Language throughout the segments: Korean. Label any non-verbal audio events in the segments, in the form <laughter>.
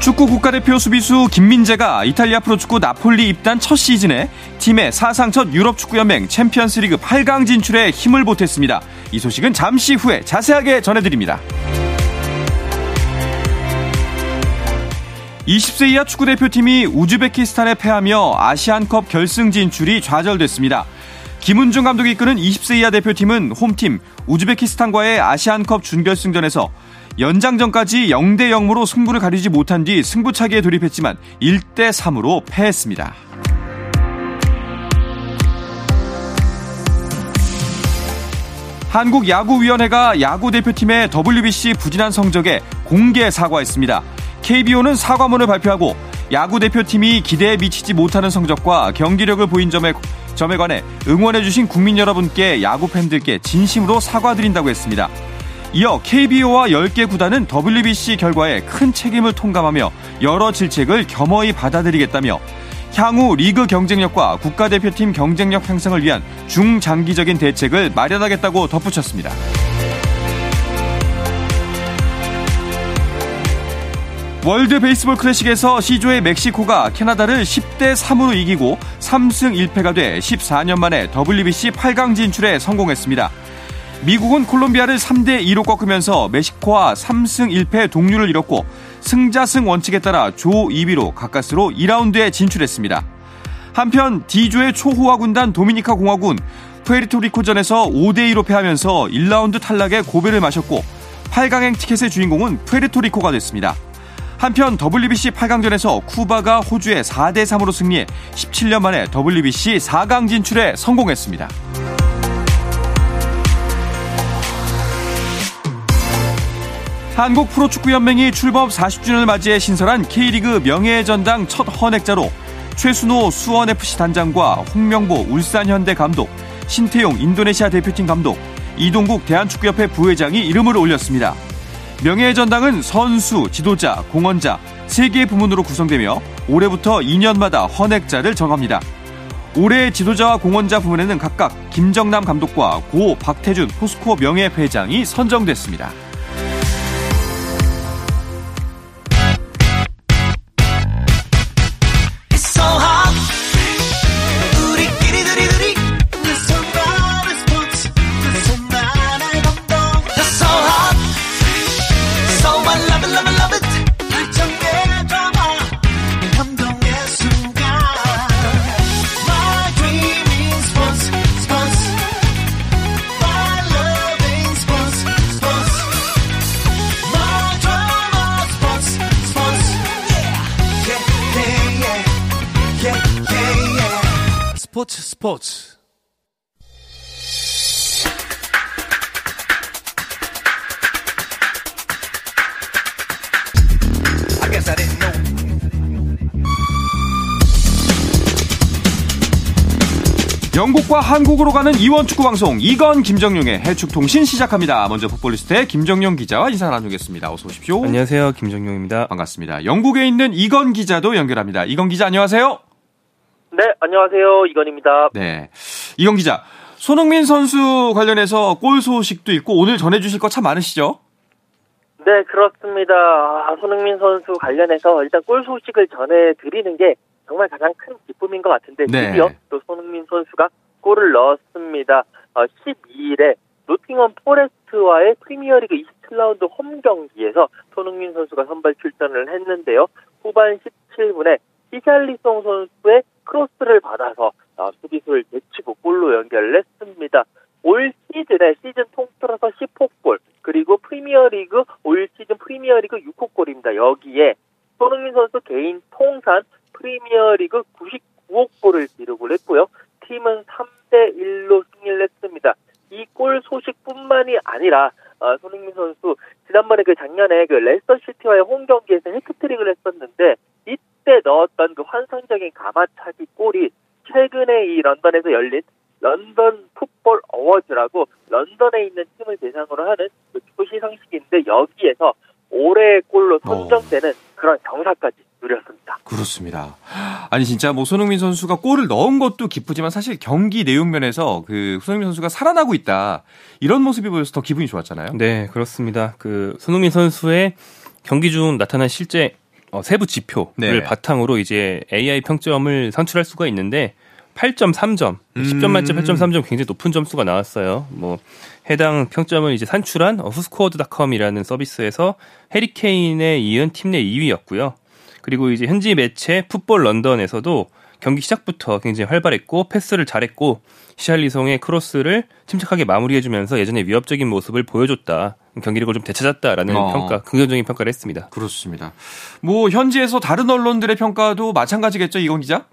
축구 국가대표 수비수 김민재가 이탈리아 프로축구 나폴리 입단 첫 시즌에 팀의 사상 첫 유럽 축구연맹 챔피언스리그 8강 진출에 힘을 보탰습니다. 이 소식은 잠시 후에 자세하게 전해드립니다. 20세 이하 축구대표팀이 우즈베키스탄에 패하며 아시안컵 결승 진출이 좌절됐습니다. 김은중 감독이 이끄는 20세 이하 대표팀은 홈팀 우즈베키스탄과의 아시안컵 준결승전에서 연장전까지 0대 0으로 승부를 가리지 못한 뒤 승부차기에 돌입했지만 1대 3으로 패했습니다. 한국 야구위원회가 야구 대표팀의 WBC 부진한 성적에 공개 사과했습니다. KBO는 사과문을 발표하고 야구 대표팀이 기대에 미치지 못하는 성적과 경기력을 보인 점에, 점에 관해 응원해주신 국민 여러분께 야구 팬들께 진심으로 사과드린다고 했습니다. 이어 KBO와 10개 구단은 WBC 결과에 큰 책임을 통감하며 여러 질책을 겸허히 받아들이겠다며 향후 리그 경쟁력과 국가대표팀 경쟁력 향상을 위한 중장기적인 대책을 마련하겠다고 덧붙였습니다. 월드 베이스볼 클래식에서 C조의 멕시코가 캐나다를 10대 3으로 이기고 3승 1패가 돼 14년 만에 WBC 8강 진출에 성공했습니다. 미국은 콜롬비아를 3대 2로 꺾으면서 멕시코와 3승 1패 동률을 이뤘고 승자승 원칙에 따라 조 2위로 가까스로 2라운드에 진출했습니다. 한편 D조의 초호화 군단 도미니카 공화군 푸에르토리코전에서 5대 2로 패하면서 1라운드 탈락에 고배를 마셨고 8강행 티켓의 주인공은 푸에르토리코가 됐습니다. 한편 WBC 8강전에서 쿠바가 호주에 4대 3으로 승리해 17년 만에 WBC 4강 진출에 성공했습니다. 한국 프로축구연맹이 출범 40주년을 맞이해 신설한 K리그 명예전당 첫 헌액자로 최순호 수원FC 단장과 홍명보 울산현대 감독, 신태용 인도네시아 대표팀 감독, 이동국 대한축구협회 부회장이 이름을 올렸습니다. 명예전당은 선수, 지도자, 공헌자 3개의 부문으로 구성되며 올해부터 2년마다 헌액자를 정합니다. 올해 지도자와 공헌자 부문에는 각각 김정남 감독과 고 박태준 포스코 명예회장이 선정됐습니다. 스포츠 영국과 한국으로 가는 이원 축구 방송 이건 김정용의 해축 통신 시작합니다. 먼저 fut볼리스트의 김정용 기자와 인사 나누겠습니다. 어서 오십시오. 안녕하세요. 김정용입니다. 반갑습니다. 영국에 있는 이건 기자도 연결합니다. 이건 기자 안녕하세요. 네, 안녕하세요. 이건입니다. 네. 이건 기자. 손흥민 선수 관련해서 골 소식도 있고 오늘 전해주실 거 참 많으시죠? 네, 그렇습니다. 아, 손흥민 선수 관련해서 일단 골 소식을 전해드리는 게 정말 가장 큰 기쁨인 것 같은데 네. 드디어 또 손흥민 선수가 골을 넣었습니다. 어, 12일에 노팅엄 포레스트와의 프리미어리그 27라운드 홈 경기에서 손흥민 선수가 선발 출전을 했는데요. 후반 17분에 히샬리송 선수의 크로스를 받아서 어, 수비수를 제치고 골로 연결을 했습니다. 올 시즌에 시즌 통틀어서 10호 골 그리고 프리미어리그 올 시즌 프리미어리그 6호 골입니다. 여기에 손흥민 선수 개인 통산 프리미어리그 99호 골을 기록을 했고요. 팀은 3대 1로 승리를 했습니다. 이 골 소식뿐만이 아니라 어, 손흥민 선수 지난번에 그 작년에 그 레스터 시티와의 홈 경기에서 해트트릭을 했었는데 이때 넣었던 그 환상적인 가마차기 골이 최근에 이 런던에서 열린 런던 풋볼 어워즈라고 런던에 있는 팀을 대상으로 하는 그 시상식인데 여기에서 올해의 골로 선정되는 어. 그런 경사까지 누렸습니다. 그렇습니다. 아니 진짜 뭐 손흥민 선수가 골을 넣은 것도 기쁘지만 사실 경기 내용 면에서 그 손흥민 선수가 살아나고 있다 이런 모습이 보여서 더 기분이 좋았잖아요. 네 그렇습니다. 그 손흥민 선수의 경기 중 나타난 실제 어, 세부 지표를 네. 바탕으로 이제 AI 평점을 산출할 수가 있는데 8.3점, 음. 10점 만점 8.3점 굉장히 높은 점수가 나왔어요. 뭐 해당 평점을 이제 산출한 후스코어드닷컴이라는 서비스에서 해리케인에 이은 팀 내 2위였고요. 그리고 이제 현지 매체 풋볼 런던에서도 경기 시작부터 굉장히 활발했고 패스를 잘했고 시알리송의 크로스를 침착하게 마무리해주면서 예전의 위협적인 모습을 보여줬다. 경기력을 좀 되찾았다라는 어. 평가, 긍정적인 평가를 했습니다. 그렇습니다. 뭐 현지에서 다른 언론들의 평가도 마찬가지겠죠, 이건 기자?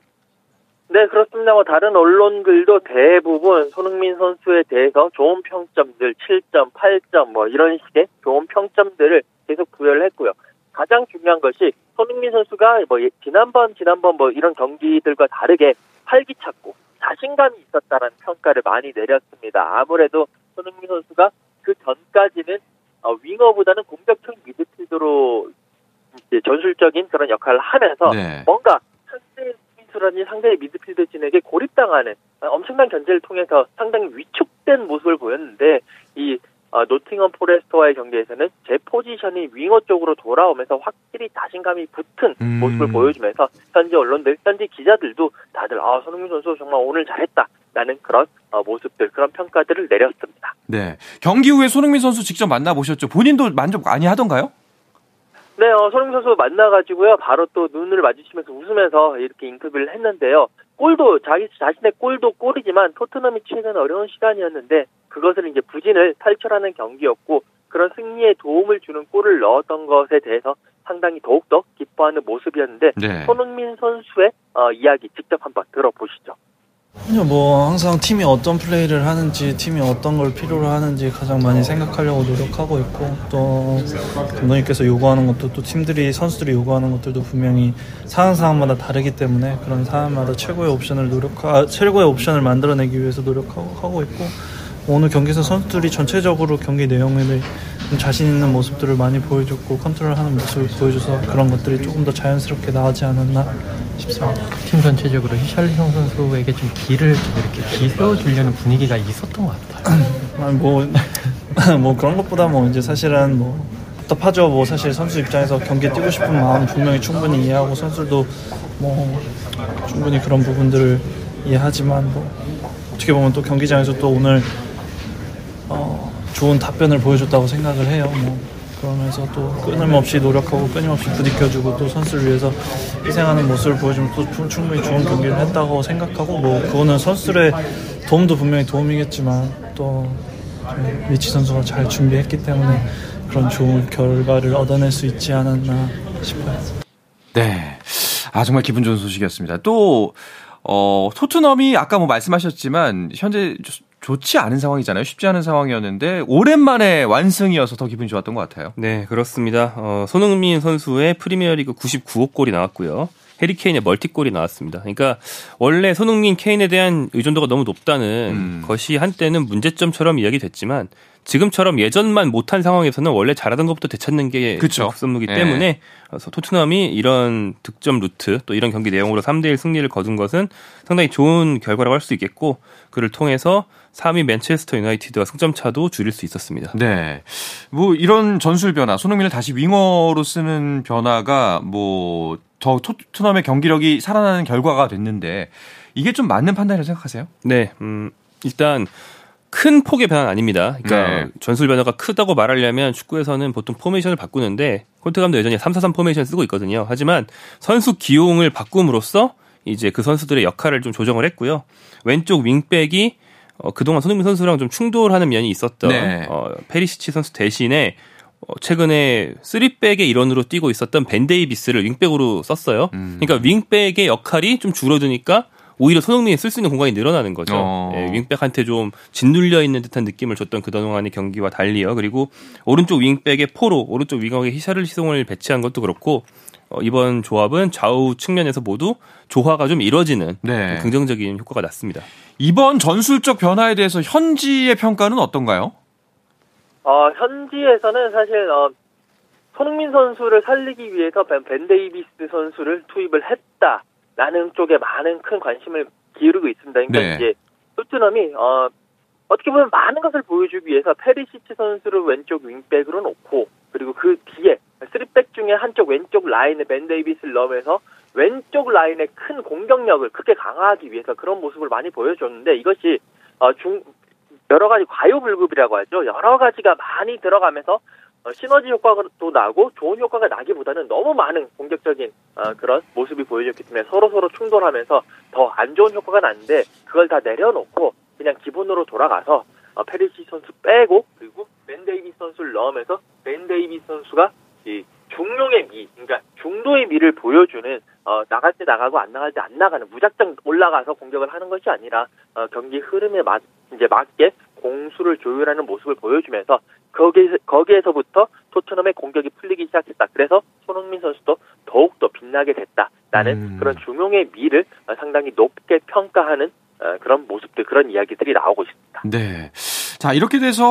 네, 그렇습니다. 뭐 다른 언론들도 대부분 손흥민 선수에 대해서 좋은 평점들 7점, 8점 뭐 이런 식의 좋은 평점들을 계속 부여를 했고요. 가장 중요한 것이 손흥민 선수가 뭐 예, 지난번 지난번 뭐 이런 경기들과 다르게 활기찼고 자신감이 있었다는 평가를 많이 내렸습니다. 아무래도 손흥민 선수가 그 전까지는 어, 윙어보다는 공격형 미드필더로 전술적인 그런 역할을 하면서 네. 뭔가 상대 수비수라니 상대의 미드필더진에게 고립당하는 엄청난 견제를 통해서 상당히 위축된 모습을 보였는데 이 어, 노팅엄 포레스트와의 경기에서는 제 포지션이 윙어 쪽으로 돌아오면서 확실히 자신감이 붙은 음. 모습을 보여주면서 현지 언론들, 현지 기자들도 다들 아 손흥민 선수 정말 오늘 잘했다. 라는 그런 어, 모습들, 그런 평가들을 내렸습니다. 네. 경기 후에 손흥민 선수 직접 만나 보셨죠? 본인도 만족 많이 하던가요? 네, 어, 손흥민 선수 만나가지고요. 바로 또 눈을 마주치면서 웃으면서 이렇게 인터뷰를 했는데요. 골도, 자기 자신의 골도 골이지만 토트넘이 최근 어려운 시간이었는데 그것을 이제 부진을 탈출하는 경기였고 그런 승리에 도움을 주는 골을 넣었던 것에 대해서 상당히 더욱더 기뻐하는 모습이었는데 네. 손흥민 선수의 어, 이야기 직접 한번 들어보시죠. 뭐 항상 팀이 어떤 플레이를 하는지 팀이 어떤 걸 필요로 하는지 가장 많이 생각하려고 노력하고 있고 또 감독님께서 요구하는 것도 또 팀들이 선수들이 요구하는 것들도 분명히 상황 상황마다 다르기 때문에 그런 상황마다 최고의 옵션을 노력하 아, 최고의 옵션을 만들어내기 위해서 노력하고 있고 오늘 경기에서 선수들이 전체적으로 경기 내용을 자신 있는 모습들을 많이 보여줬고 컨트롤하는 모습을 보여줘서 그런 것들이 조금 더 자연스럽게 나오지 않았나 싶습니다. 팀 전체적으로 히샬리성 선수에게 좀좀 이렇게 기세워주려는 분위기가 있었던 것 같아요. <clears throat> 아니 뭐, <clears throat> 뭐 그런 것보다 뭐 이제 사실은 뭐 답답하죠. 뭐 사실 선수 입장에서 경기에 뛰고 싶은 마음 분명히 충분히 이해하고 선수들도 뭐 충분히 그런 부분들을 이해하지만 뭐 어떻게 보면 또 경기장에서 또 오늘 어, 좋은 답변을 보여줬다고 생각을 해요. 뭐 그러면서 또 끊임없이 노력하고 끊임없이 부딪혀주고 또 선수를 위해서 희생하는 모습을 보여주면 또 충분히 좋은 경기를 했다고 생각하고 뭐 그거는 선수들의 도움도 분명히 도움이겠지만 또 미치 선수가 잘 준비했기 때문에 그런 좋은 결과를 얻어낼 수 있지 않았나 싶어요. 네. 아, 정말 기분 좋은 소식이었습니다. 또, 어, 토트넘이 아까 뭐 말씀하셨지만, 현재 좋지 않은 상황이잖아요. 쉽지 않은 상황이었는데 오랜만에 완승이어서 더 기분이 좋았던 것 같아요. 네, 그렇습니다. 어, 손흥민 선수의 프리미어리그 99호 골이 나왔고요. 해리 케인의 멀티골이 나왔습니다. 그러니까 원래 손흥민 케인에 대한 의존도가 너무 높다는 음. 것이 한때는 문제점처럼 이야기됐지만 지금처럼 예전만 못한 상황에서는 원래 잘하던 것부터 되찾는 게 급선무기 네. 때문에 토트넘이 이런 득점 루트 또 이런 경기 내용으로 3대1 승리를 거둔 것은 상당히 좋은 결과라고 할 수 있겠고 그를 통해서 3위 맨체스터 유나이티드와 승점 차도 줄일 수 있었습니다. 네. 뭐 이런 전술 변화, 손흥민을 다시 윙어로 쓰는 변화가 뭐 더 토트넘의 경기력이 살아나는 결과가 됐는데 이게 좀 맞는 판단이라고 생각하세요? 네. 음, 일단 큰 폭의 변화는 아닙니다. 그러니까 네. 전술 변화가 크다고 말하려면 축구에서는 보통 포메이션을 바꾸는데 콘테 감독도 여전히 3-4-3 포메이션 쓰고 있거든요. 하지만 선수 기용을 바꿈으로써 이제 그 선수들의 역할을 좀 조정을 했고요. 왼쪽 윙백이 어, 그동안 손흥민 선수랑 좀 충돌하는 면이 있었던 네. 어, 페리시치 선수 대신에 어, 최근에 3백의 일원으로 뛰고 있었던 벤데이비스를 윙백으로 썼어요. 음. 그러니까 윙백의 역할이 좀 줄어드니까 오히려 손흥민이 쓸 수 있는 공간이 늘어나는 거죠. 어. 예, 윙백한테 좀 짓눌려 있는 듯한 느낌을 줬던 그동안의 경기와 달리요. 그리고 오른쪽 윙백에 포로, 오른쪽 윙어에 히샬리송을 배치한 것도 그렇고 어, 이번 조합은 좌우 측면에서 모두 조화가 좀 이뤄지는 네. 긍정적인 효과가 났습니다. 이번 전술적 변화에 대해서 현지의 평가는 어떤가요? 어, 현지에서는 사실 어, 손흥민 선수를 살리기 위해서 벤, 벤 데이비스 선수를 투입을 했다 라는 쪽에 많은 큰 관심을 기울이고 있습니다. 그러니까 네. 이제 토트넘이 어, 어떻게 보면 많은 것을 보여주기 위해서 페리시치 선수를 왼쪽 윙백으로 놓고 그리고 그 뒤에 3백 중에 한쪽 왼쪽 라인에 벤 데이비스를 넣으면서 왼쪽 라인의 큰 공격력을 크게 강화하기 위해서 그런 모습을 많이 보여줬는데 이것이 어, 중 여러 가지 과유불급이라고 하죠. 여러 가지가 많이 들어가면서 어, 시너지 효과도 나고 좋은 효과가 나기보다는 너무 많은 공격적인 어, 그런 모습이 보여졌기 때문에 서로 서로 충돌하면서 더 안 좋은 효과가 났는데 그걸 다 내려놓고 그냥 기본으로 돌아가서 어, 페리시치 선수 빼고 그리고 벤 데이비스 선수를 넣으면서 벤 데이비스 선수가 이 중용의 미, 그러니까 중도의 미를 보여주는 어, 나갈 때 나가고 안 나갈 때 안 나가는 무작정 올라가서 공격을 하는 것이 아니라 어, 경기 흐름에 맞 이제 맞게 공수를 조율하는 모습을 보여주면서 거기 거기에서부터 토트넘의 공격이 풀리기 시작했다. 그래서 손흥민 선수도 더욱 더 빛나게 됐다라는 음. 그런 중용의 미를 어, 상당히 높게 평가하는 어, 그런 모습들 그런 이야기들이 나오고 있습니다. 네. 자, 이렇게 돼서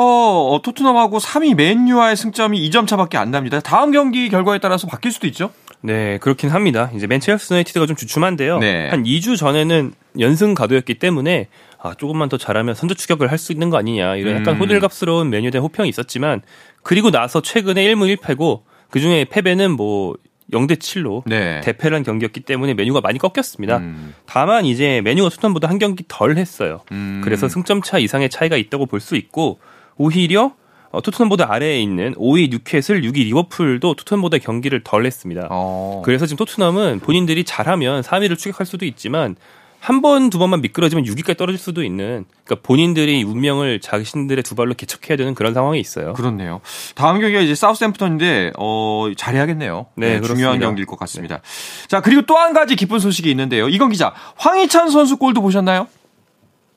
어, 토트넘하고 3위 맨유와의 승점이 2점 차밖에 안 납니다. 다음 경기 결과에 따라서 바뀔 수도 있죠? 네, 그렇긴 합니다. 이제 맨체스터 유나이티드가 좀 주춤한데요. 네. 한 2주 전에는 연승 가도였기 때문에 아, 조금만 더 잘하면 선두 추격을 할 수 있는 거 아니냐 이런 약간 음. 호들갑스러운 대한 호평이 있었지만 그리고 나서 최근에 1무 1패고 그 중에 패배는 뭐 0대 7로 네. 대패란 경기였기 때문에 메뉴가 많이 꺾였습니다. 음. 다만 이제 메뉴가 토트넘보다 한 경기 덜 했어요. 음. 그래서 승점 차 이상의 차이가 있다고 볼 수 있고 오히려 어, 토트넘보다 아래에 있는 5위 뉴캐슬, 6위 리버풀도 토트넘보다 경기를 덜 했습니다. 어. 그래서 지금 토트넘은 본인들이 잘하면 3위를 추격할 수도 있지만 한 번, 두 번만 미끄러지면 6위까지 떨어질 수도 있는 그러니까 본인들이 운명을 자신들의 두 발로 개척해야 되는 그런 상황이 있어요. 그렇네요. 다음 경기가 이제 사우스햄프턴인데 어, 잘해야겠네요. 네, 중요한 그렇습니다. 경기일 것 같습니다. 자, 그리고 또 한 가지 기쁜 소식이 있는데요. 이건 기자, 황희찬 선수 골도 보셨나요?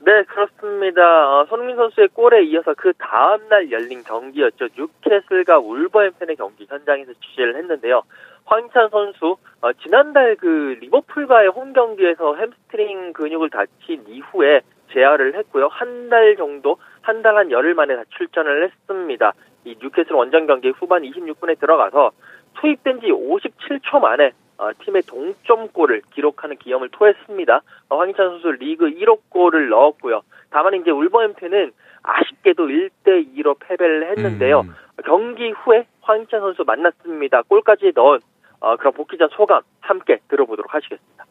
네, 그렇습니다. 어, 손흥민 선수의 골에 이어서 그 다음날 열린 경기였죠. 뉴캐슬과 울버햄튼의 경기 현장에서 취재를 했는데요. 황희찬 선수, 어, 지난달 그 리버풀과의 홈 경기에서 햄스트링 근육을 다친 이후에 재활을 했고요. 한 달 정도, 한 달 한 열흘 만에 다 출전을 했습니다. 이 뉴캐슬 원정 경기 후반 26분에 들어가서 투입된 지 57초 만에 어, 팀의 동점골을 기록하는 기염을 토했습니다. 어, 황희찬 선수 리그 1호 골을 넣었고요. 다만 이제 울버햄튼은 아쉽게도 1대 2로 패배를 했는데요. 음. 경기 후에 황희찬 선수 만났습니다. 골까지 넣은 어, 그런 복귀전 소감 함께 들어보도록 하시겠습니다.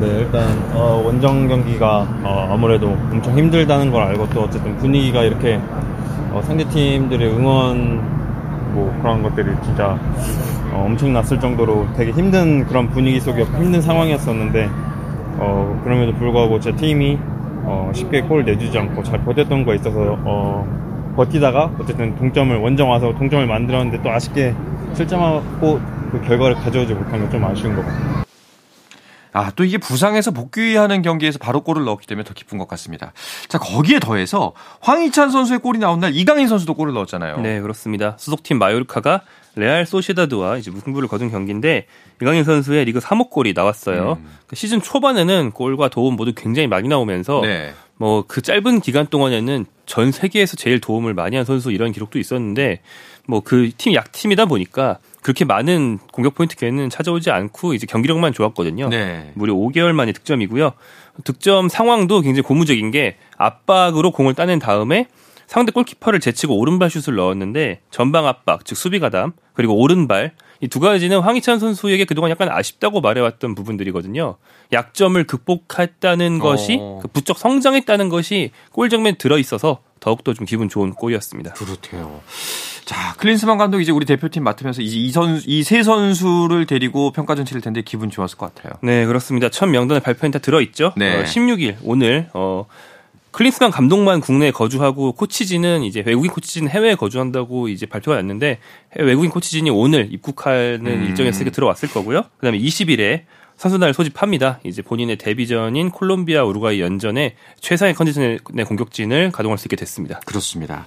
네, 일단 어, 원정 경기가 어, 아무래도 엄청 힘들다는 걸 알고 또 어쨌든 분위기가 이렇게 어, 상대 팀들의 응원 뭐 그런 것들이 진짜 어, 엄청 났을 정도로 되게 힘든 그런 분위기 속에 힘든 상황이었었는데 어, 그럼에도 불구하고 제 팀이 어, 쉽게 골 내주지 않고 잘 버텼던 거에 있어서 어, 버티다가 어쨌든 동점을 원정 와서 동점을 만들었는데 또 아쉽게 실점하고 그 결과를 가져오지 못한 건 좀 아쉬운 것 같아요. 아, 또 이게 부상에서 복귀하는 경기에서 바로 골을 넣었기 때문에 더 기쁜 것 같습니다. 자, 거기에 더해서 황희찬 선수의 골이 나온 날 이강인 선수도 골을 넣었잖아요. 네, 그렇습니다. 소속팀 마요르카가 레알 소시다드와 이제 무승부를 거둔 경기인데 이강인 선수의 리그 3호 골이 나왔어요. 음. 그 시즌 초반에는 골과 도움 모두 굉장히 많이 나오면서 네. 뭐그 짧은 기간 동안에는 전 세계에서 제일 도움을 많이 한 선수 이런 기록도 있었는데 뭐 그 팀 약팀이다 보니까 그렇게 많은 공격 포인트 기회는 찾아오지 않고 이제 경기력만 좋았거든요. 네. 무려 5개월 만에 득점이고요. 득점 상황도 굉장히 고무적인 게 압박으로 공을 따낸 다음에 상대 골키퍼를 제치고 오른발 슛을 넣었는데 전방 압박, 즉 수비 가담, 그리고 오른발 이 두 가지는 황희찬 선수에게 그동안 약간 아쉽다고 말해왔던 부분들이거든요. 약점을 극복했다는 것이 어. 그 부쩍 성장했다는 것이 골 장면에 들어 있어서 더욱더 좀 기분 좋은 골이었습니다. 그렇대요. 자, 클린스만 감독 이제 우리 대표팀 맡으면서 이제 이 선수, 이 세 선수를 데리고 평가전 치를 텐데 기분 좋았을 것 같아요. 네, 그렇습니다. 첫 명단에 발표는 다 들어 있죠. 네. 어, 16일 오늘 어, 클린스만 감독만 국내에 거주하고 코치진은 이제 외국인 코치진 해외에 거주한다고 이제 발표가 났는데 외국인 코치진이 오늘 입국하는 음. 일정에 쓰게 들어왔을 거고요. 그다음에 20일에 선수단을 소집합니다. 이제 본인의 데뷔전인 콜롬비아 우루과이 연전에 최상의 컨디션의 공격진을 가동할 수 있게 됐습니다. 그렇습니다.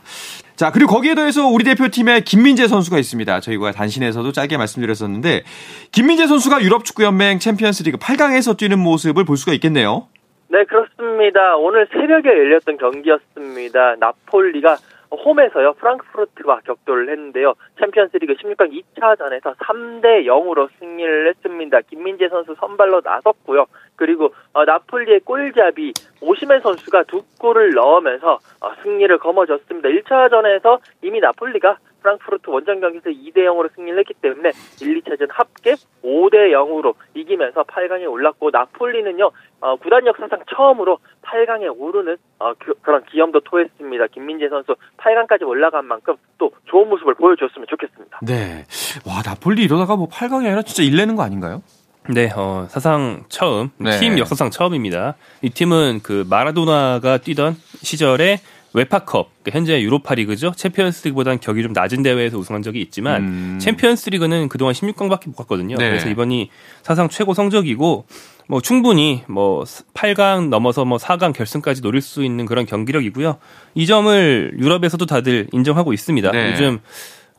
자, 그리고 거기에 더해서 우리 대표팀에 김민재 선수가 있습니다. 저희가 단신에서도 짧게 말씀드렸었는데 김민재 선수가 유럽 축구 연맹 챔피언스 리그 8강에서 뛰는 모습을 볼 수가 있겠네요. 네, 그렇습니다. 오늘 새벽에 열렸던 경기였습니다. 나폴리가 홈에서요 프랑크푸르트와 격돌을 했는데요. 챔피언스리그 16강 2차전에서 3대 0으로 승리를 했습니다. 김민재 선수 선발로 나섰고요. 그리고 어, 나폴리의 골잡이 오시멘 선수가 두 골을 넣으면서 어, 승리를 거머쥐었습니다. 1차전에서 이미 나폴리가 프랑크푸르트 원정 경기에서 2대 0으로 승리를 했기 때문에 1, 2차전 합계 5대 0으로 이기면서 8강에 올랐고 나폴리는요 어, 구단 역사상 처음으로 8강에 오르는 어, 그, 런 기염도 토했습니다. 김민재 선수 8강까지 올라간 만큼 또 좋은 모습을 보여줬으면 좋겠습니다. 네. 와 나폴리 이러다가 뭐 8강이 아니라 진짜 일내는 거 아닌가요? 네, 어, 사상 처음, 네. 팀 역사상 처음입니다. 이 팀은 그 마라도나가 뛰던 시절에 웨파컵, 그러니까 현재 유로파리그죠. 챔피언스리그보다는 격이 좀 낮은 대회에서 우승한 적이 있지만 음. 챔피언스리그는 그동안 16강밖에 못 갔거든요. 네. 그래서 이번이 사상 최고 성적이고 뭐 충분히 뭐 8강 넘어서 뭐 4강 결승까지 노릴 수 있는 그런 경기력이고요. 이 점을 유럽에서도 다들 인정하고 있습니다. 네. 요즘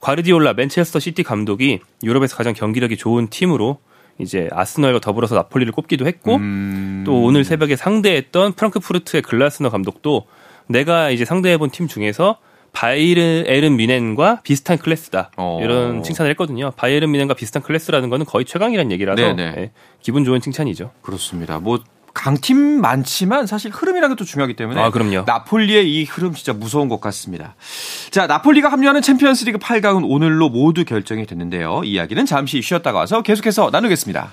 과르디올라 맨체스터 시티 감독이 유럽에서 가장 경기력이 좋은 팀으로 이제 아스널과 더불어서 나폴리를 꼽기도 했고 음... 또 오늘 새벽에 상대했던 프랑크푸르트의 글라스너 감독도 내가 이제 상대해본 팀 중에서 바이에른 뮌헨과 비슷한 클래스다 어. 이런 칭찬을 했거든요. 바이에른 뮌헨과 비슷한 클래스라는 거는 거의 최강이라는 얘기라서 네, 기분 좋은 칭찬이죠. 그렇습니다. 뭐 강팀 많지만 사실 흐름이라는 것도 중요하기 때문에 아, 그럼요. 나폴리의 이 흐름 진짜 무서운 것 같습니다. 자, 나폴리가 합류하는 챔피언스리그 8강은 오늘로 모두 결정이 됐는데요. 이야기는 잠시 쉬었다가 와서 계속해서 나누겠습니다.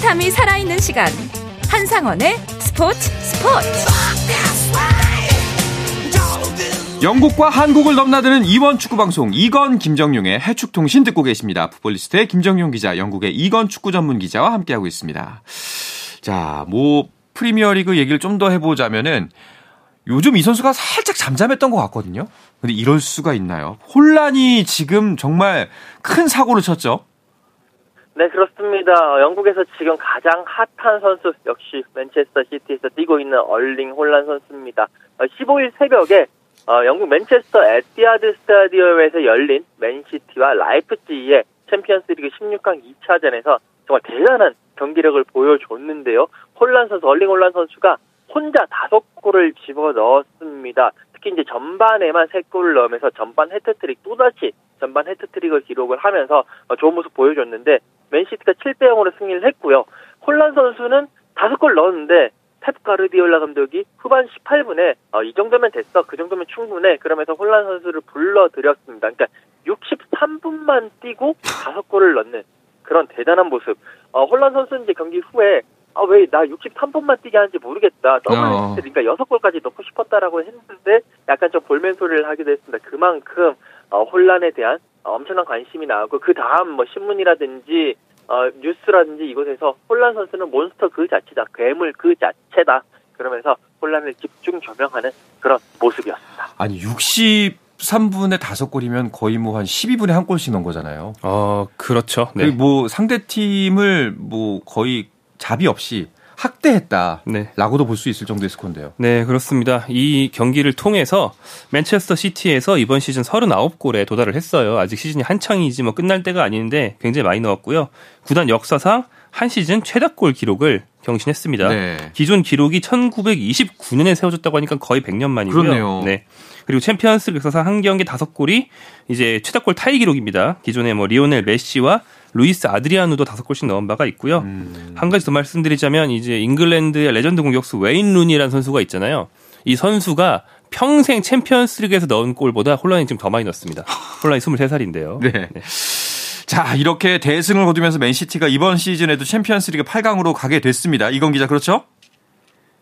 짜릿함이 살아있는 시간 한상원의 스포츠 스포츠 영국과 한국을 넘나드는 이원 축구 방송 이건 김정용의 해축 통신 듣고 계십니다. 풋볼리스트의 김정용 기자, 영국의 이건 축구 전문 기자와 함께하고 있습니다. 자, 뭐 프리미어리그 얘기를 좀 더 해보자면은 요즘 이 선수가 살짝 잠잠했던 것 같거든요. 근데 이럴 수가 있나요? 혼란이 지금 정말 큰 사고를 쳤죠. 네, 그렇습니다. 영국에서 지금 가장 핫한 선수 역시 맨체스터 시티에서 뛰고 있는 엘링 홀란 선수입니다. 15일 어, 새벽에 어, 영국 맨체스터 에티하드 스타디움에서 열린 맨시티와 라이프치히의 챔피언스리그 16강 2차전에서 정말 대단한 경기력을 보여줬는데요. 홀란 선수, 엘링 홀란 선수가 혼자 다섯 골을 집어 넣었습니다. 특히 이제 전반에만 세 골을 넣으면서 전반 해트트릭 또다시 전반 해트트릭을 기록을 하면서 어, 좋은 모습 보여줬는데 맨시티가 7대 0으로 승리를 했고요. 홀란 선수는 다섯 골 넣었는데 펩 과르디올라 감독이 후반 18분에 어, 이 정도면 됐어, 그 정도면 충분해. 그러면서 홀란 선수를 불러들였습니다. 그러니까 63분만 뛰고 다섯 골을 넣는 그런 대단한 모습. 어, 홀란 선수는 이제 경기 후에 아, 왜 나 63분만 뛰게 하는지 모르겠다. 더블 어. 그러니까 6골까지 넣고 싶었다라고 했는데 약간 좀 볼멘 소리를 하기도 했습니다. 그만큼 어, 혼란에 대한 엄청난 관심이 나오고 그 다음 뭐 신문이라든지 어, 뉴스라든지 이곳에서 혼란 선수는 몬스터 그 자체다, 괴물 그 자체다. 그러면서 혼란을 집중 조명하는 그런 모습이었습니다. 아니 63분에 다섯 골이면 거의 뭐 한 12분에 한 골씩 넣은 거잖아요. 어, 그렇죠. 네. 뭐 상대 팀을 뭐 거의 자비 없이 학대했다. 네. 라고도 볼수 있을 정도의 스코어인데요. 네, 그렇습니다. 이 경기를 통해서 맨체스터 시티에서 이번 시즌 39골에 도달을 했어요. 아직 시즌이 한창이지 뭐 끝날 때가 아닌데 굉장히 많이 넣었고요. 구단 역사상 한 시즌 최다골 기록을 경신했습니다. 네. 기존 기록이 1929년에 세워졌다고 하니까 거의 100년 만이고요. 그렇네요. 네. 그리고 챔피언스 역사상 한 경기 다섯 골이 이제 최다골 타이 기록입니다. 기존에 뭐 리오넬 메시와 루이스 아드리아누도 다섯 골씩 넣은 바가 있고요. 음. 한 가지 더 말씀드리자면 이제 잉글랜드의 레전드 공격수 웨인 루니라는 선수가 있잖아요. 이 선수가 평생 챔피언스리그에서 넣은 골보다 홀란이 지금 더 많이 넣습니다. 홀란이 23살인데요. 네. 네. 자, 이렇게 대승을 거두면서 맨시티가 이번 시즌에도 챔피언스리그 8강으로 가게 됐습니다. 이건 기자 그렇죠?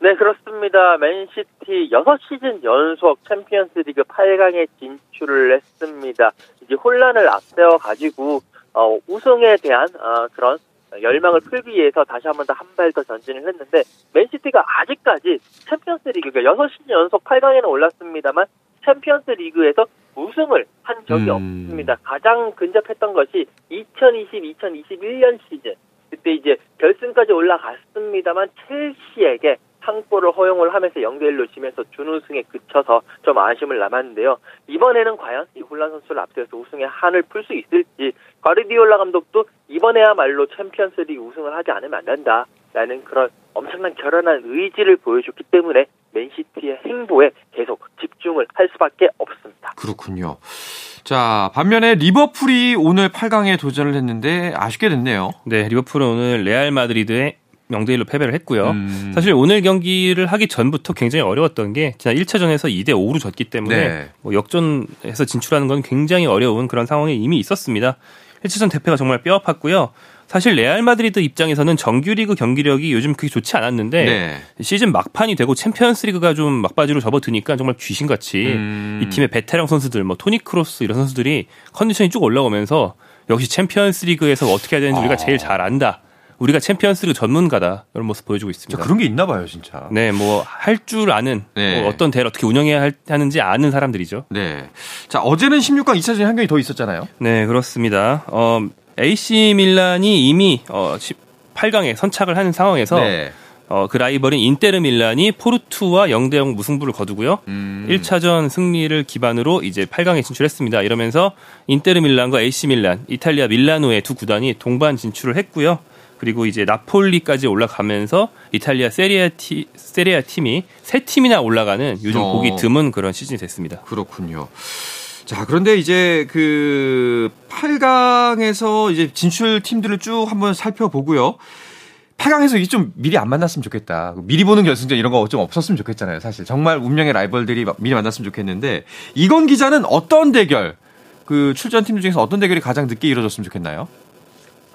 네, 그렇습니다. 맨시티 6시즌 연속 챔피언스 리그 8강에 진출을 했습니다. 이제 홀란을 앞세워 가지고 어, 우승에 대한 어, 그런 열망을 풀기 위해서 다시 한 번 더 한 발 더 전진을 했는데 맨시티가 아직까지 챔피언스 리그 그러니까 6시즌 연속 8강에는 올랐습니다만 챔피언스 리그에서 우승을 한 적이 음. 없습니다. 가장 근접했던 것이 2020-2021년 시즌 그때 이제 결승까지 올라갔습니다만 첼시에게 한 골을 허용을 하면서 0대1로 지면서 준우승에 그쳐서 좀 아쉬움을 남았는데요. 이번에는 과연 이 홀란 선수를 앞세워서 우승의 한을 풀 수 있을지 가르디올라 감독도 이번에야말로 챔피언스 리그 우승을 하지 않으면 안 된다 라는 그런 엄청난 결연한 의지를 보여줬기 때문에 맨시티의 행보에 계속 집중을 할 수밖에 없습니다. 그렇군요. 자, 반면에 리버풀이 오늘 8강에 도전을 했는데 아쉽게 됐네요. 네, 리버풀은 오늘 레알 마드리드의 0대 1로 패배를 했고요. 음. 사실 오늘 경기를 하기 전부터 굉장히 어려웠던 게 지난 1차전에서 2대 5로 졌기 때문에 네. 뭐 역전해서 진출하는 건 굉장히 어려운 그런 상황에 이미 있었습니다. 1차전 대패가 정말 뼈아팠고요. 사실 레알 마드리드 입장에서는 정규리그 경기력이 요즘 그렇게 좋지 않았는데 네. 시즌 막판이 되고 챔피언스리그가 좀 막바지로 접어드니까 정말 귀신같이 음. 이 팀의 베테랑 선수들 뭐 토니 크로스 이런 선수들이 컨디션이 쭉 올라오면서 역시 챔피언스리그에서 어떻게 해야 되는지 아. 우리가 제일 잘 안다. 우리가 챔피언스리그 전문가다 이런 모습 보여주고 있습니다. 그런 게 있나 봐요, 진짜. 네, 뭐 할 줄 아는 네. 뭐 어떤 대회를 어떻게 운영해야 하는지 아는 사람들이죠. 네. 자, 어제는 16강 2차전 한 경기 더 있었잖아요. 네, 그렇습니다. 어, AC 밀란이 이미 어, 8강에 선착을 하는 상황에서 네. 어, 그 라이벌인 인테르 밀란이 포르투와 0대0 무승부를 거두고요. 음. 1차전 승리를 기반으로 이제 8강에 진출했습니다. 이러면서 인테르 밀란과 AC 밀란, 이탈리아 밀라노의 두 구단이 동반 진출을 했고요. 그리고 이제 나폴리까지 올라가면서 이탈리아 세리에 A 티, 세리에 A 팀이 세 팀이나 올라가는 요즘 어. 보기 드문 그런 시즌이 됐습니다. 그렇군요. 자, 그런데 이제 그 8강에서 이제 진출 팀들을 쭉 한번 살펴보고요. 8강에서 이게 좀 미리 안 만났으면 좋겠다. 미리 보는 결승전 이런 거 좀 없었으면 좋겠잖아요, 사실. 정말 운명의 라이벌들이 미리 만났으면 좋겠는데, 이건 기자는 어떤 대결, 그 출전 팀들 중에서 어떤 대결이 가장 늦게 이루어졌으면 좋겠나요?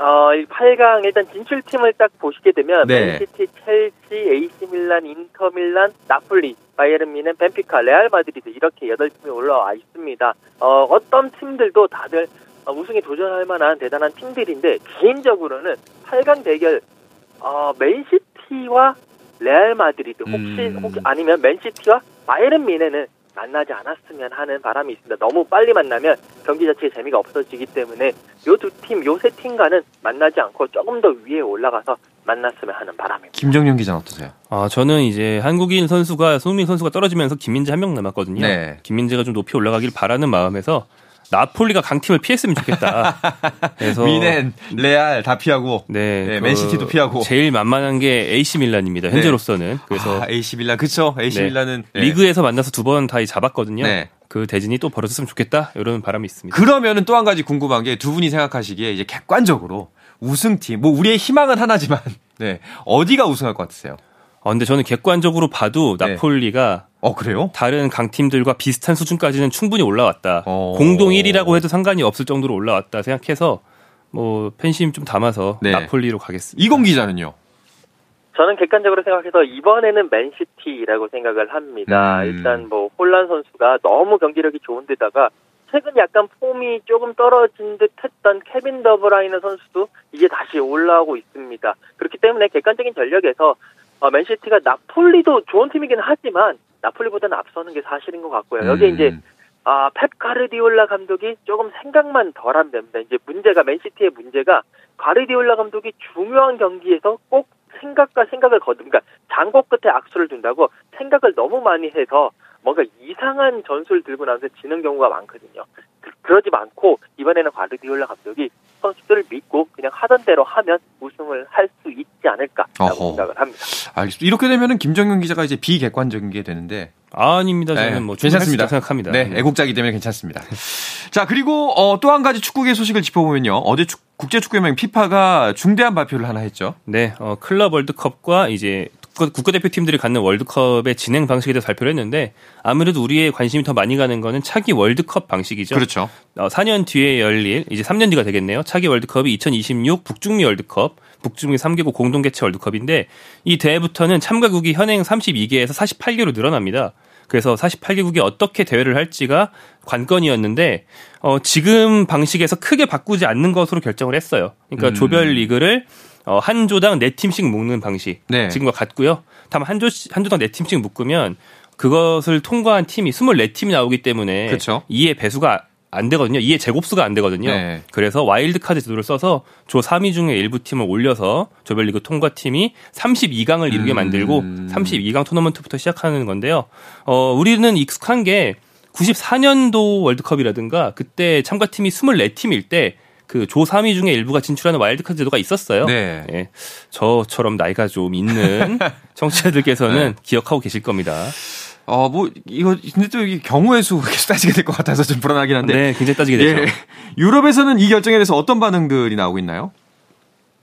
어, 8강 일단 진출팀을 딱 보시게 되면 네. 맨시티, 첼시, AC 밀란, 인터 밀란, 나폴리, 바이에른 뮌헨, 벤피카, 레알 마드리드 이렇게 8팀이 올라와 있습니다. 어, 어떤 팀들도 다들 우승에 도전할 만한 대단한 팀들인데 개인적으로는 8강 대결 어, 맨시티와 레알 마드리드 혹시 음. 혹 아니면 맨시티와 바이에른 뮌헨은 만나지 않았으면 하는 바람이 있습니다. 너무 빨리 만나면 경기 자체의 재미가 없어지기 때문에 요 두 팀, 요 세 팀과는 만나지 않고 조금 더 위에 올라가서 만났으면 하는 바람입니다. 김정용 기자는 어떠세요? 아, 저는 이제 한국인 선수가 손흥민 선수가 떨어지면서 김민재 한 명 남았거든요. 네. 김민재가 좀 높이 올라가길 바라는 마음에서 나폴리가 강팀을 피했으면 좋겠다. <laughs> 그래서 미넨, 레알 다 피하고, 네, 네 그 맨시티도 피하고. 제일 만만한 게 AC 밀란입니다. 네. 현재로서는. 네. 그래서 아, AC 밀란 그쵸? AC 네. 밀란은 네. 리그에서 만나서 두 번 다 잡았거든요. 네. 그 대진이 또 벌어졌으면 좋겠다 이런 바람이 있습니다. 그러면은 또 한 가지 궁금한 게 두 분이 생각하시기에 이제 객관적으로 우승팀, 뭐 우리의 희망은 하나지만, <laughs> 네 어디가 우승할 것 같으세요? 아, 근데 저는 객관적으로 봐도 네. 나폴리가 어 그래요? 다른 강팀들과 비슷한 수준까지는 충분히 올라왔다. 어... 공동 1위라고 해도 상관이 없을 정도로 올라왔다 생각해서 뭐 팬심 좀 담아서 네. 나폴리로 가겠습니다. 이건 기자는요? 저는 객관적으로 생각해서 이번에는 맨시티라고 생각을 합니다. 음... 일단 뭐 홀란 선수가 너무 경기력이 좋은 데다가 최근 약간 폼이 조금 떨어진 듯 했던 케빈 더브라이너 선수도 이제 다시 올라오고 있습니다. 그렇기 때문에 객관적인 전력에서 어, 맨시티가 나폴리도 좋은 팀이긴 하지만 나폴리보다는 앞서는 게 사실인 것 같고요. 여기 음. 이제 아, 펩 가르디올라 감독이 조금 생각만 덜한 멤버. 이제 문제가 맨시티의 문제가 가르디올라 감독이 중요한 경기에서 꼭 생각과 생각을 거둔, 그러니까 장고 끝에 악수를 둔다고 생각을 너무 많이 해서 뭔가 이상한 전술을 들고 나서 지는 경우가 많거든요. 그, 러지 않고 이번에는 가르디올라 감독이 선수들을 믿고 그냥 하던 대로 하면 우승을 할수 있지 않을까라고 어허. 생각을 합니다. 알겠습니다. 이렇게 되면은 김정현 기자가 이제 비객관적인 게 되는데 아닙니다. 저는 네, 뭐 괜찮습니다. 생각합니다. 네, 애국자이기 때문에 괜찮습니다. 자, 그리고 어, 또 한 가지 축구계 소식을 짚어보면요. 어제 축, 국제축구연맹 피파가 중대한 발표를 하나 했죠. 네, 어, 클럽 월드컵과 이제 국가대표팀들이 갖는 월드컵의 진행 방식에 대해서 발표를 했는데 아무래도 우리의 관심이 더 많이 가는 거는 차기 월드컵 방식이죠. 그렇죠. 어, 4년 뒤에 열릴 이제 3년 뒤가 되겠네요. 차기 월드컵이 2026 북중미 월드컵, 북중미 3개국 공동 개최 월드컵인데 이 대회부터는 참가국이 현행 32개에서 48개로 늘어납니다. 그래서 48개국이 어떻게 대회를 할지가 관건이었는데 어, 지금 방식에서 크게 바꾸지 않는 것으로 결정을 했어요. 그러니까 음. 조별 리그를 어, 한 조당 네 팀씩 묶는 방식 네. 지금과 같고요. 다만 한 조, 한 조당 네 팀씩 묶으면 그것을 통과한 팀이 24팀이 나오기 때문에 그렇죠. 2의 배수가 안 되거든요. 2의 제곱수가 안 되거든요. 네. 그래서 와일드 카드 제도를 써서 조 3위 중에 일부 팀을 올려서 조별리그 통과 팀이 32강을 이루게 음. 만들고 32강 토너먼트부터 시작하는 건데요. 어, 우리는 익숙한 게 94년도 월드컵이라든가 그때 참가팀이 24팀일 때 그조 3위 중에 일부가 진출하는 와일드카드 제도가 있었어요. 네. 예, 저처럼 나이가 좀 있는 <laughs> 청취자들께서는 네. 기억하고 계실 겁니다. 어, 뭐, 이거, 근데 또 이게 경우의 수 계속 <laughs> 따지게 될 것 같아서 좀 불안하긴 한데. 네, 굉장히 따지게 되죠. 예. 유럽에서는 이 결정에 대해서 어떤 반응들이 나오고 있나요?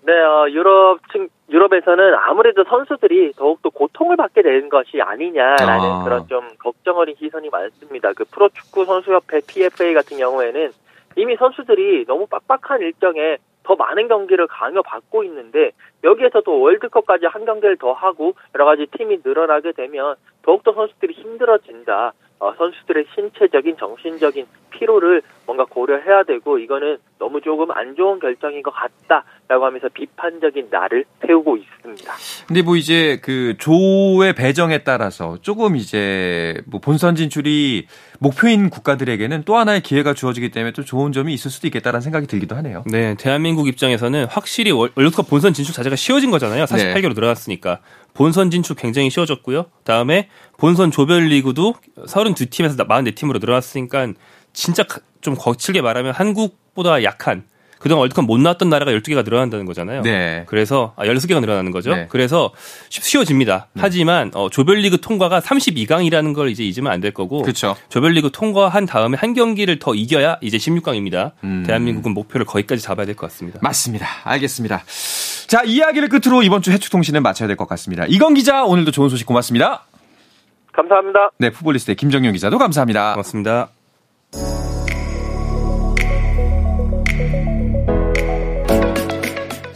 네, 어, 유럽 층, 유럽에서는 아무래도 선수들이 더욱더 고통을 받게 되는 것이 아니냐라는 아. 그런 좀 걱정 어린 시선이 많습니다. 그 프로축구 선수협회 PFA 같은 경우에는 이미 선수들이 너무 빡빡한 일정에 더 많은 경기를 강요받고 있는데 여기에서도 월드컵까지 한 경기를 더 하고 여러 가지 팀이 늘어나게 되면 더욱더 선수들이 힘들어진다. 어, 선수들의 신체적인 정신적인 피로를 뭔가 고려해야 되고 이거는 너무 조금 안 좋은 결정인 것 같다라고 하면서 비판적인 날을 세우고 있습니다. 근데 뭐 이제 그 조의 배정에 따라서 조금 이제 뭐 본선 진출이 목표인 국가들에게는 또 하나의 기회가 주어지기 때문에 또 좋은 점이 있을 수도 있겠다라는 생각이 들기도 하네요. 네, 대한민국 입장에서는 확실히 월드컵 본선 진출 자체가 쉬워진 거잖아요. 48개로 네. 들어갔으니까. 본선 진출 굉장히 쉬워졌고요. 다음에 본선 조별리그도 32팀에서 44팀으로 늘어났으니까 진짜 좀 거칠게 말하면 한국보다 약한 그동안 월드컵 못 나왔던 나라가 12개가 늘어난다는 거잖아요. 네. 그래서 아 16개가 늘어나는 거죠. 네. 그래서 쉬워집니다. 네. 하지만 어, 조별리그 통과가 32강이라는 걸 이제 잊으면 안 될 거고 그쵸. 조별리그 통과한 다음에 한 경기를 더 이겨야 이제 16강입니다. 음. 대한민국은 목표를 거기까지 잡아야 될 것 같습니다. 맞습니다. 알겠습니다. 자, 이야기를 끝으로 이번 주 해축통신은 마쳐야 될 것 같습니다. 이건 기자 오늘도 좋은 소식 고맙습니다. 감사합니다. 네, 푸볼리스트의 김정용 기자도 감사합니다. 고맙습니다.